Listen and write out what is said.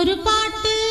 ഒരു പാട്ട്